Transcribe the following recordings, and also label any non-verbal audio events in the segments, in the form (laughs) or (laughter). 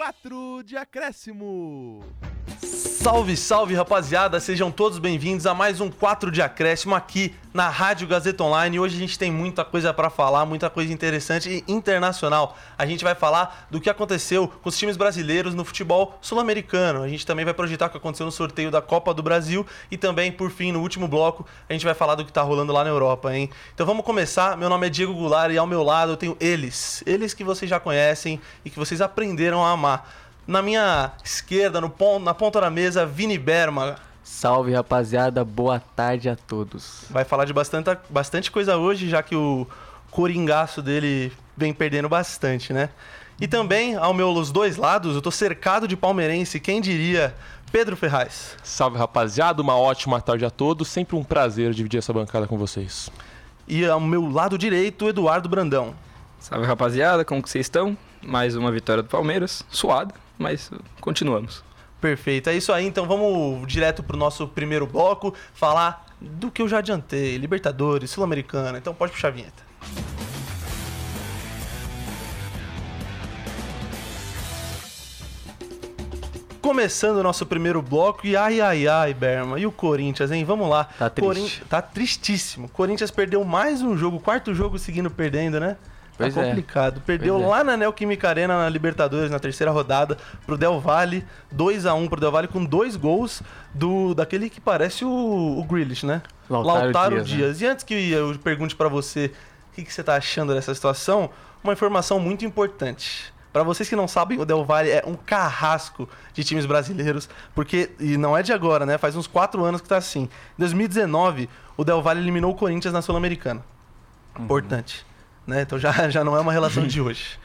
4 de acréscimo. Salve, salve rapaziada, sejam todos bem-vindos a mais um 4 de acréscimo aqui na Rádio Gazeta Online. Hoje a gente tem muita coisa para falar, muita coisa interessante e internacional. A gente vai falar do que aconteceu com os times brasileiros no futebol sul-americano. A gente também vai projetar o que aconteceu no sorteio da Copa do Brasil e também, por fim, no último bloco, a gente vai falar do que tá rolando lá na Europa, hein? Então vamos começar. Meu nome é Diego Goulart e ao meu lado eu tenho eles, eles que vocês já conhecem e que vocês aprenderam a amar. Na minha esquerda, no ponto, na ponta da mesa, Vini Berma. Salve rapaziada, boa tarde a todos. Vai falar de bastante, bastante coisa hoje, já que o coringaço dele vem perdendo bastante, né? E também, ao meus dois lados, eu tô cercado de palmeirense, quem diria? Pedro Ferraz. Salve rapaziada, uma ótima tarde a todos. Sempre um prazer dividir essa bancada com vocês. E ao meu lado direito, Eduardo Brandão. Salve rapaziada, como que vocês estão? Mais uma vitória do Palmeiras, suado, mas continuamos. Perfeito, é isso aí. Então vamos direto pro nosso primeiro bloco, falar do que eu já adiantei, Libertadores, Sul-Americana. Então pode puxar a vinheta. Começando o nosso primeiro bloco, e ai, ai, ai, Berma, e o Corinthians, hein? Vamos lá. Tá triste. Tá tristíssimo. Corinthians perdeu mais um jogo, quarto jogo seguindo perdendo, né? Pois tá é. complicado. Perdeu Pois é. lá na Neoquímica Arena, na Libertadores, na terceira rodada, pro Del Valle, 2 a 1 pro Del Valle, com dois gols do daquele que parece o, o Grealish, né? Lautaro Dias, né? Dias. E antes que eu pergunte pra você o que, que você tá achando dessa situação, uma informação muito importante. Pra vocês que não sabem, o Del Valle é um carrasco de times brasileiros, porque, e não é de agora, né? Faz uns quatro anos que tá assim. Em 2019, o Del Valle eliminou o Corinthians na Sul-Americana. Importante. Né? Então já, (laughs) já não é uma relação de hoje.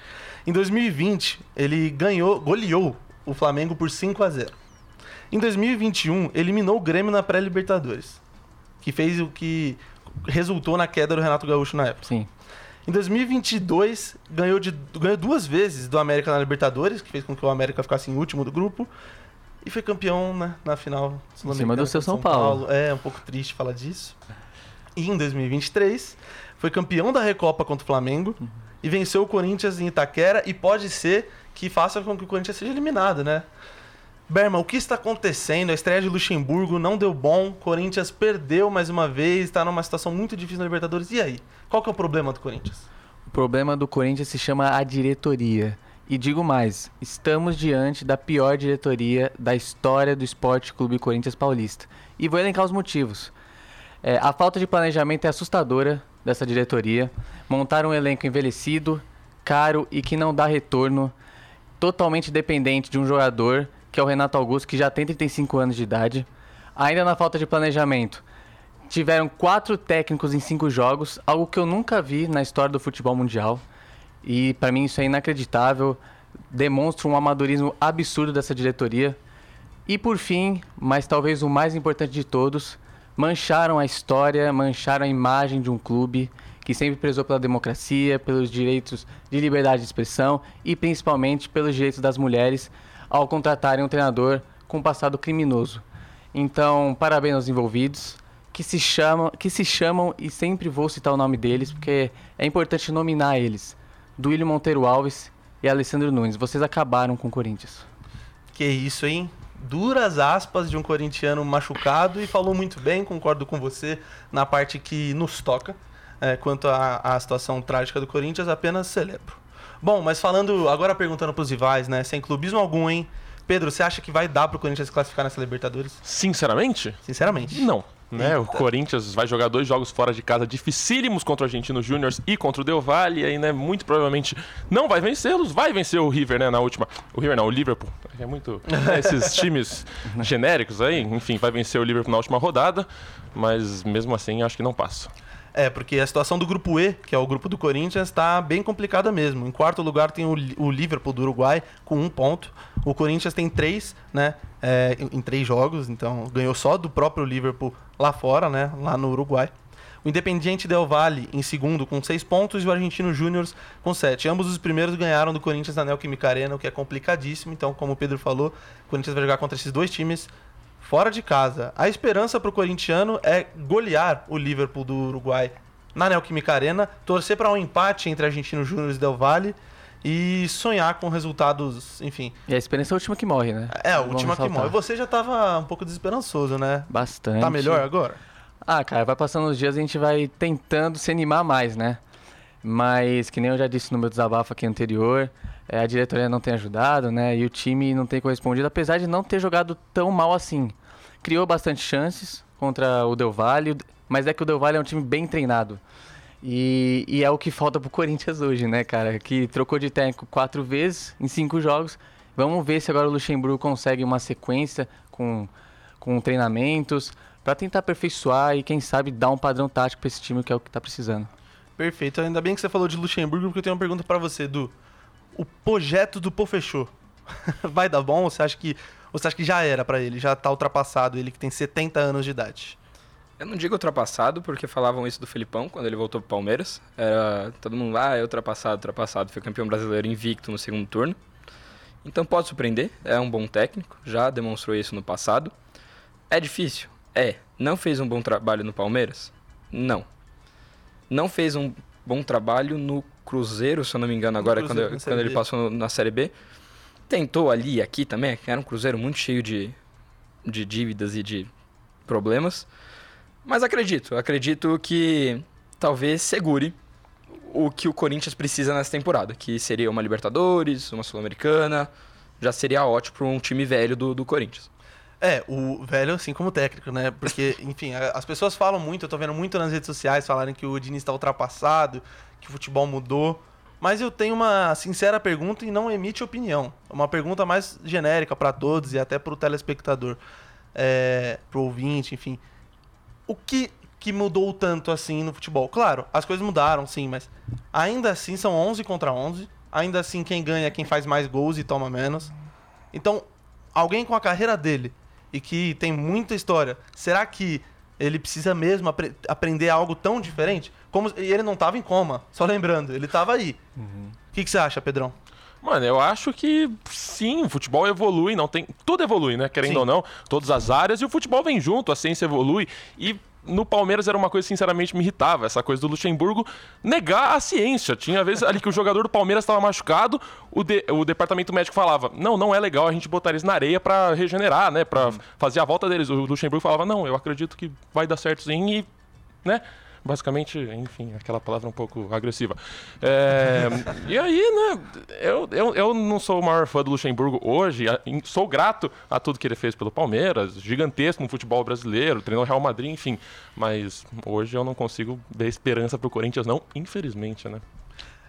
Em 2020, ele ganhou, goleou o Flamengo por 5 a 0 Em 2021, eliminou o Grêmio na pré-Libertadores, que fez o que resultou na queda do Renato Gaúcho na época. Sim. Em 2022, ganhou, de, ganhou duas vezes do América na Libertadores, que fez com que o América ficasse em último do grupo. E foi campeão né, na final sul-americana do seu contra São Paulo. É, um pouco triste falar disso. E em 2023, foi campeão da Recopa contra o Flamengo Uhum. e venceu o Corinthians em Itaquera. E pode ser que faça com que o Corinthians seja eliminado, né? Berman, o que está acontecendo? A estreia de Luxemburgo não deu bom. Corinthians perdeu mais uma vez, está numa situação muito difícil na Libertadores. E aí? Qual que é o problema do Corinthians? O problema do Corinthians se chama a diretoria. E digo mais, estamos diante da pior diretoria da história do Esporte Clube Corinthians Paulista. E vou elencar os motivos. É, a falta de planejamento é assustadora dessa diretoria. Montar um elenco envelhecido, caro e que não dá retorno, totalmente dependente de um jogador, que é o Renato Augusto, que já tem 35 anos de idade. Ainda na falta de planejamento, tiveram quatro técnicos em cinco jogos, algo que eu nunca vi na história do futebol mundial. E para mim isso é inacreditável, demonstra um amadorismo absurdo dessa diretoria. E por fim, mas talvez o mais importante de todos, mancharam a história, mancharam a imagem de um clube que sempre prezou pela democracia, pelos direitos de liberdade de expressão e principalmente pelos direitos das mulheres ao contratarem um treinador com passado criminoso. Então, parabéns aos envolvidos, que se chamam, que se chamam e sempre vou citar o nome deles porque é importante nominar eles. Duílio Monteiro Alves e Alessandro Nunes. Vocês acabaram com o Corinthians. Que isso, hein? Duras aspas de um corintiano machucado e falou muito bem, concordo com você na parte que nos toca. É, quanto à, à situação trágica do Corinthians, apenas celebro. Bom, mas falando, agora perguntando pros rivais, né? Sem clubismo algum, hein? Pedro, você acha que vai dar pro Corinthians classificar nessa Libertadores? Sinceramente, Sinceramente. não. Né? O. Corinthians vai jogar dois jogos fora de casa dificílimos contra o Argentino Júnior e contra o Del Valle, e aí, né, muito provavelmente não vai vencê-los, vai vencer o River, né, na última. O River não, o Liverpool. É muito. né, (laughs) esses times genéricos aí, enfim, vai vencer o Liverpool na última rodada, mas mesmo assim acho que não passa. É, porque a situação do grupo E, que é o grupo do Corinthians, está bem complicada mesmo. Em quarto lugar tem o, o Liverpool do Uruguai com um ponto. O Corinthians tem três, né? é, em, em três jogos, então ganhou só do próprio Liverpool lá fora, né? Lá no Uruguai. O Independiente Del Valle em segundo com seis pontos e o Argentino Júnior com sete. Ambos os primeiros ganharam do Corinthians na Neoquímica Arena, o que é complicadíssimo. Então, como o Pedro falou, o Corinthians vai jogar contra esses dois times fora de casa. A esperança para o corintiano é golear o Liverpool do Uruguai na Neoquímica Arena, torcer para um empate entre Argentino Júnior e Del Valle e sonhar com resultados, enfim. E a esperança é a última que morre, né? É, a última que morre. Você já tava um pouco desesperançoso, né? Bastante. Tá melhor agora? Ah, cara, vai passando os dias a gente vai tentando se animar mais, né? Mas, que nem eu já disse no meu desabafo aqui anterior, é, a diretoria não tem ajudado, né? E o time não tem correspondido, apesar de não ter jogado tão mal assim. Criou bastante chances contra o Del Valle, mas é que o Del Valle é um time bem treinado. E, e é o que falta pro Corinthians hoje, né, cara? Que trocou de técnico quatro vezes em cinco jogos. Vamos ver se agora o Luxemburgo consegue uma sequência com, com treinamentos para tentar aperfeiçoar e, quem sabe, dar um padrão tático para esse time que é o que tá precisando. Perfeito. Ainda bem que você falou de Luxemburgo, porque eu tenho uma pergunta pra você, Du. O projeto do Pô fechou. (laughs) Vai dar bom? Você acha que você acha que já era pra ele, já tá ultrapassado, ele que tem 70 anos de idade? Eu não digo ultrapassado, porque falavam isso do Felipão quando ele voltou pro Palmeiras. Era todo mundo lá, ah, é ultrapassado, ultrapassado. Foi campeão brasileiro invicto no segundo turno. Então pode surpreender, é um bom técnico, já demonstrou isso no passado. É difícil? É. Não fez um bom trabalho no Palmeiras? Não. Não fez um bom trabalho no Cruzeiro, se eu não me engano, agora, quando, quando ele passou na Série B. Tentou ali e aqui também, era um Cruzeiro muito cheio de, de dívidas e de problemas. Mas acredito, acredito que talvez segure o que o Corinthians precisa nessa temporada, que seria uma Libertadores, uma Sul-Americana, já seria ótimo para um time velho do, do Corinthians. É, o velho assim como técnico, né? Porque, (laughs) enfim, as pessoas falam muito, eu tô vendo muito nas redes sociais falarem que o Diniz tá ultrapassado, que o futebol mudou. Mas eu tenho uma sincera pergunta e não emite opinião. É Uma pergunta mais genérica pra todos e até pro telespectador, é, pro ouvinte, enfim. O que, que mudou tanto assim no futebol? Claro, as coisas mudaram, sim, mas ainda assim são 11 contra 11. Ainda assim, quem ganha é quem faz mais gols e toma menos. Então, alguém com a carreira dele e que tem muita história, será que ele precisa mesmo apre- aprender algo tão diferente? Como e ele não estava em coma, só lembrando, ele estava aí. O que, que você acha, Pedrão? Mano, eu acho que sim, o futebol evolui, não tem. Tudo evolui, né? Querendo Sim. ou não, todas as áreas, e o futebol vem junto, a ciência evolui. E no Palmeiras era uma coisa que sinceramente me irritava, essa coisa do Luxemburgo negar a ciência. Tinha vezes ali que o jogador do Palmeiras estava machucado, o, de- o departamento médico falava: não, não é legal a gente botar eles na areia pra regenerar, né? Pra fazer a volta deles. O Luxemburgo falava: não, eu acredito que vai dar certo sim e. né? Basicamente, enfim, aquela palavra um pouco agressiva. É, (laughs) e aí, né? Eu, eu, eu não sou o maior fã do Luxemburgo hoje. Sou grato a tudo que ele fez pelo Palmeiras, gigantesco no futebol brasileiro, treinou o Real Madrid, enfim. Mas hoje eu não consigo ver esperança pro Corinthians, não, infelizmente, né?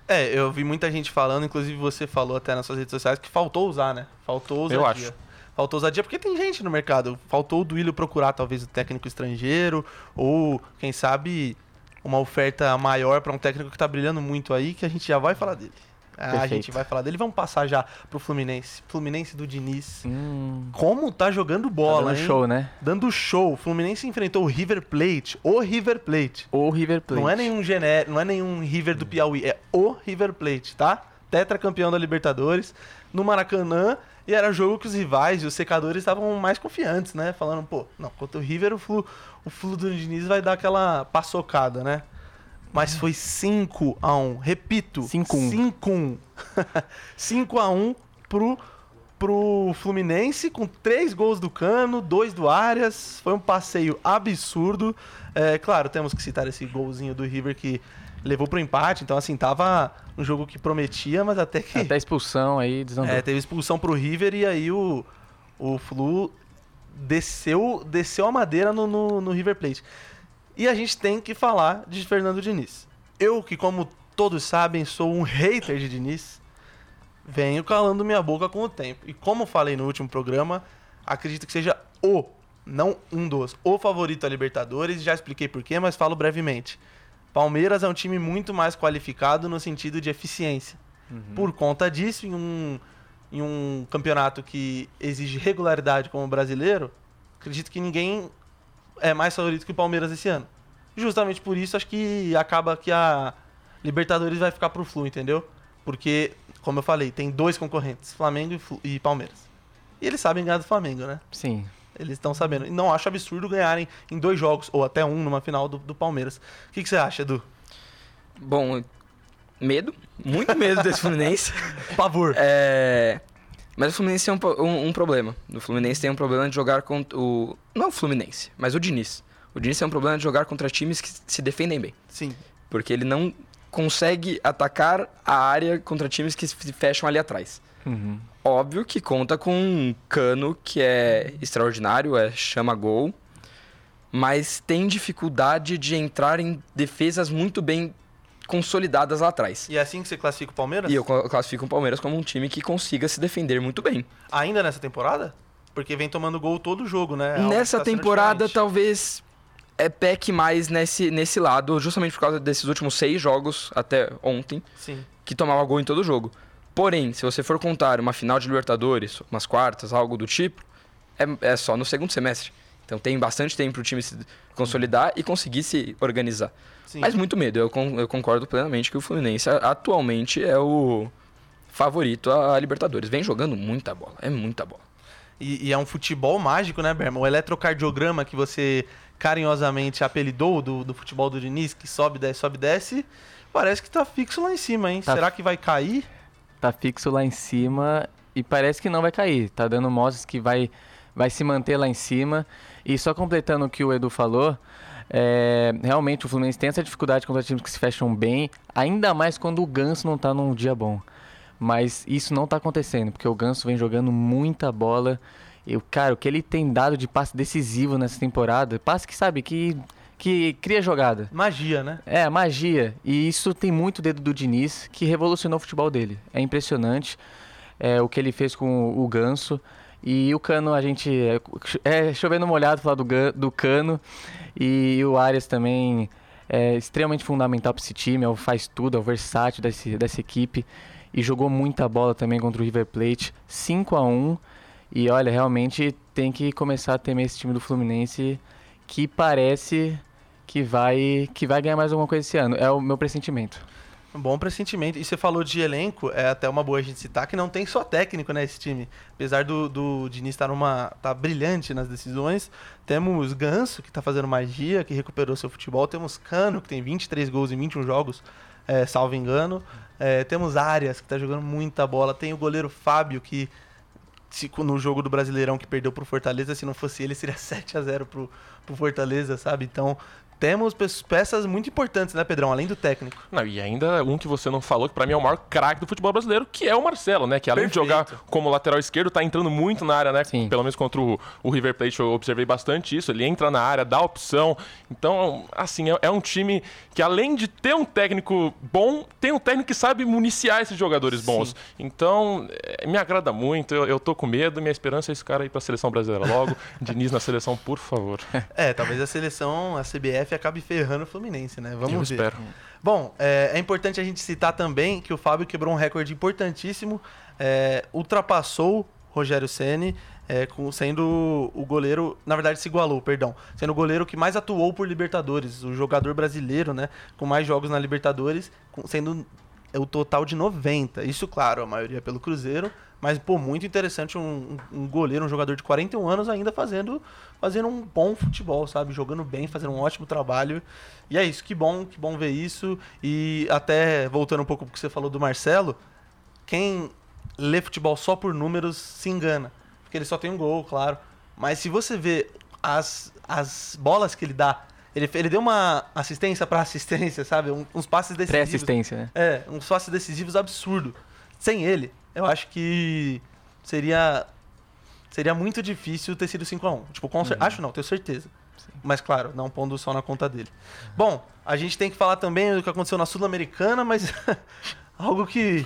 É, eu vi muita gente falando, inclusive você falou até nas suas redes sociais, que faltou usar, né? Faltou ousadia. Eu acho. Faltou ousadia porque tem gente no mercado. Faltou o Duílio procurar talvez o técnico estrangeiro ou, quem sabe, uma oferta maior para um técnico que tá brilhando muito aí, que a gente já vai falar dele. Ah, a gente vai falar dele. Vamos passar já pro Fluminense. Fluminense do Diniz. Hum, Como tá jogando tá bola, dando hein? show, né? Dando show. O Fluminense enfrentou o River Plate. O River Plate. O River Plate. Não é nenhum genérico, não é nenhum River do Piauí, é o River Plate, tá? Tetracampeão da Libertadores, no Maracanã, e era jogo que os rivais e os secadores estavam mais confiantes, né? Falando, pô, não, contra o River o Flu, o Flu do Diniz vai dar aquela paçocada, né? Mas foi 5 a 1 repito, 5-1. 5 5 a 1 (laughs) pro pro Fluminense com três gols do Cano, dois do Arias. Foi um passeio absurdo. É, claro, temos que citar esse golzinho do River que levou pro empate. Então, assim, tava um jogo que prometia, mas até que Até a expulsão aí desandou. é, teve expulsão pro River e aí o, o Flu desceu, desceu a madeira no, no, no River Plate. E a gente tem que falar de Fernando Diniz. Eu, que como todos sabem, sou um hater de Diniz, venho calando minha boca com o tempo. E como falei no último programa, acredito que seja o, não um dos, o favorito a Libertadores. Já expliquei porquê, mas falo brevemente. Palmeiras é um time muito mais qualificado no sentido de eficiência. Por conta disso, em um, em um campeonato que exige regularidade como o brasileiro, acredito que ninguém é mais favorito que o Palmeiras esse ano. Justamente por isso, acho que acaba que a Libertadores vai ficar pro Flu, entendeu? Porque, como eu falei, tem dois concorrentes, Flamengo e, Flu- e Palmeiras. E eles sabem ganhar do Flamengo, né? Sim. Eles estão sabendo. E não acho absurdo ganharem em dois jogos, ou até um numa final do, do Palmeiras. O que, que você acha, Edu? Bom, medo, muito medo desse (laughs) Fluminense. Pavor. É, Mas o Fluminense tem um, po- um- um problema. O Fluminense tem um problema de jogar contra o. Não o Fluminense, mas o Diniz. O Diniz tem um problema de jogar contra times que se defendem bem. Sim. Porque ele não consegue atacar a área contra times que se fecham ali atrás. Uhum. Óbvio que conta com um cano que é extraordinário, é chama gol, mas tem dificuldade de entrar em defesas muito bem consolidadas lá atrás. E é assim que você classifica o Palmeiras? E eu cla- classifico o Palmeiras como um time que consiga se defender muito bem. Ainda nessa temporada? Porque vem tomando gol todo jogo, né? É algo Nessa tá temporada, talvez é peque mais nesse, nesse lado, justamente por causa desses últimos seis jogos até ontem, Sim. que tomava gol em todo jogo. Porém, se você for contar uma final de Libertadores, umas quartas, algo do tipo, é, é só no segundo semestre. Então tem bastante tempo para o time se consolidar e conseguir se organizar. Sim. Mas muito medo. Eu, con- eu concordo plenamente que o Fluminense atualmente é o favorito a Libertadores. Vem jogando muita bola. É muita bola. E, e é um futebol mágico, né, Berman? O eletrocardiograma que você carinhosamente apelidou do, do futebol do Diniz, que sobe, desce, sobe, desce, parece que tá fixo lá em cima, hein? Tá. Será que vai cair? Tá fixo lá em cima e parece que não vai cair. Tá dando mostras que vai, vai se manter lá em cima. E só completando o que o Edu falou, é, realmente o Fluminense tem essa dificuldade contra times que se fecham bem, ainda mais quando o Ganso não tá num dia bom. Mas isso não tá acontecendo, porque o Ganso vem jogando muita bola. E, o cara, o que ele tem dado de passe decisivo nessa temporada, passe que sabe, que, que cria jogada. Magia, né? É, magia. E isso tem muito dedo do Diniz, que revolucionou o futebol dele. É impressionante é, o que ele fez com o, Ganso. E o Cano, a gente. É, é chovendo molhado falar do, do Cano. E o Arias também é extremamente fundamental para esse time. É o faz tudo, é o versátil desse, dessa equipe. E jogou muita bola também contra o River Plate. 5 a 1 E olha, realmente tem que começar a temer esse time do Fluminense que parece que vai que vai ganhar mais alguma coisa esse ano. É o meu pressentimento. Um bom pressentimento. E você falou de elenco, é até uma boa a gente citar que não tem só técnico, né, esse time. Apesar do, do Diniz estar numa. tá brilhante nas decisões. Temos Ganso, que tá fazendo magia, que recuperou seu futebol. Temos Cano, que tem 23 gols em 21 jogos, é, salvo engano. É, temos Arias, que tá jogando muita bola. Tem o goleiro Fábio, que se- no jogo do Brasileirão que perdeu pro Fortaleza, se não fosse ele, seria (laughs) 7 a 0 pro, pro Fortaleza, sabe? Então, temos pe- peças muito importantes, né, Pedrão? Além do técnico. Não, e ainda um que você não falou, que pra mim é o maior craque do futebol brasileiro, que é o Marcelo, né? Que além Perfeito. de jogar como lateral esquerdo, tá entrando muito na área, né? Sim. Pelo menos contra o, o River Plate eu observei bastante isso. Ele entra na área, dá opção. Então, assim, é, é um time que além de ter um técnico bom, tem um técnico que sabe municiar esses jogadores bons. Então, é, me agrada muito. Eu, eu tô com medo. Minha esperança é esse cara ir pra seleção brasileira logo. (laughs) Diniz na seleção, por favor. É, talvez a seleção, a CBF, acabe ferrando o Fluminense, né? Vamos eu ver. espero. Bom, é, é importante a gente citar também que o Fábio quebrou um recorde importantíssimo, é, ultrapassou Rogério Ceni, é, com- sendo o goleiro, na verdade se igualou, perdão, sendo o goleiro que mais atuou por Libertadores, o jogador brasileiro, né, com mais jogos na Libertadores, com- sendo o total de 90. Isso, claro, a maioria pelo Cruzeiro, mas pô, muito interessante um, um- goleiro, um jogador de 41 anos ainda fazendo fazendo um bom futebol, sabe? Jogando bem, fazendo um ótimo trabalho. E é isso, que bom, que bom ver isso. E até voltando um pouco pro que você falou do Marcelo, quem lê futebol só por números se engana. Porque ele só tem um gol, claro. Mas se você vê as, as bolas que ele dá, ele, ele deu uma assistência para assistência, sabe? Um- uns passes decisivos. Pré-assistência, né? É, uns passes decisivos absurdo. Sem ele, eu acho que seria seria muito difícil ter sido 5 a 1 Tipo, cer- acho não, tenho certeza. Mas claro, não pondo só na conta dele. Bom, a gente tem que falar também do que aconteceu na Sul-Americana, mas (laughs) algo que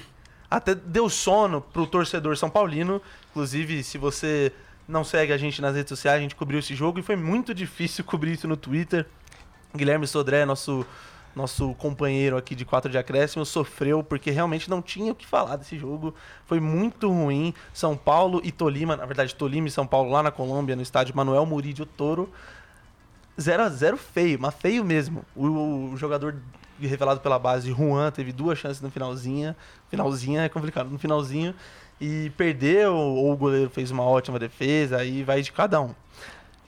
até deu sono pro torcedor são paulino. Inclusive, se você não segue a gente nas redes sociais, a gente cobriu esse jogo e foi muito (laughs) difícil cobrir isso no Twitter. Guilherme Sodré, nosso nosso companheiro aqui de quatro de acréscimo, sofreu porque realmente não tinha o que falar desse jogo. Foi muito ruim. São Paulo e Tolima, na verdade, Tolima e São Paulo lá na Colômbia, no estádio Manuel Murídio Toro. 0 a 0 feio, mas feio mesmo. O, o jogador revelado pela base, Juan, teve duas chances no finalzinho. Finalzinho é complicado, no finalzinho. E perdeu, ou o goleiro fez uma ótima defesa, aí vai de cada um.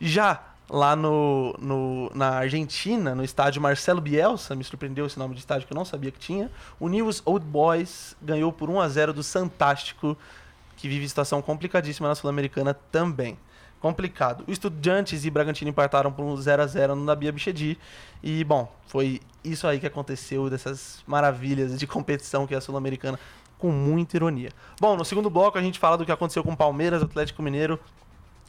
Já lá no, no- na Argentina, no estádio Marcelo Bielsa, me surpreendeu esse nome de estádio que eu não sabia que tinha. O News Old Boys ganhou por 1 a 0 do Santástico, que vive situação complicadíssima na Sul-Americana também. Complicado. O Estudiantes e Bragantino empataram por um 0 a 0 no Nabia Bichedi. E, bom, foi isso aí que aconteceu, dessas maravilhas de competição que é a Sul-Americana, com muita ironia. Bom, no segundo bloco a gente fala do que aconteceu com Palmeiras, Atlético Mineiro,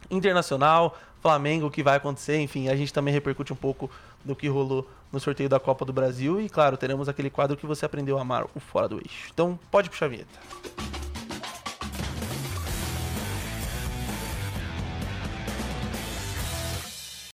Internacional, Flamengo, o que vai acontecer, enfim, a gente também repercute um pouco do que rolou no sorteio da Copa do Brasil e, claro, teremos aquele quadro que você aprendeu a amar, o Fora do Eixo. Então, pode puxar a vinheta.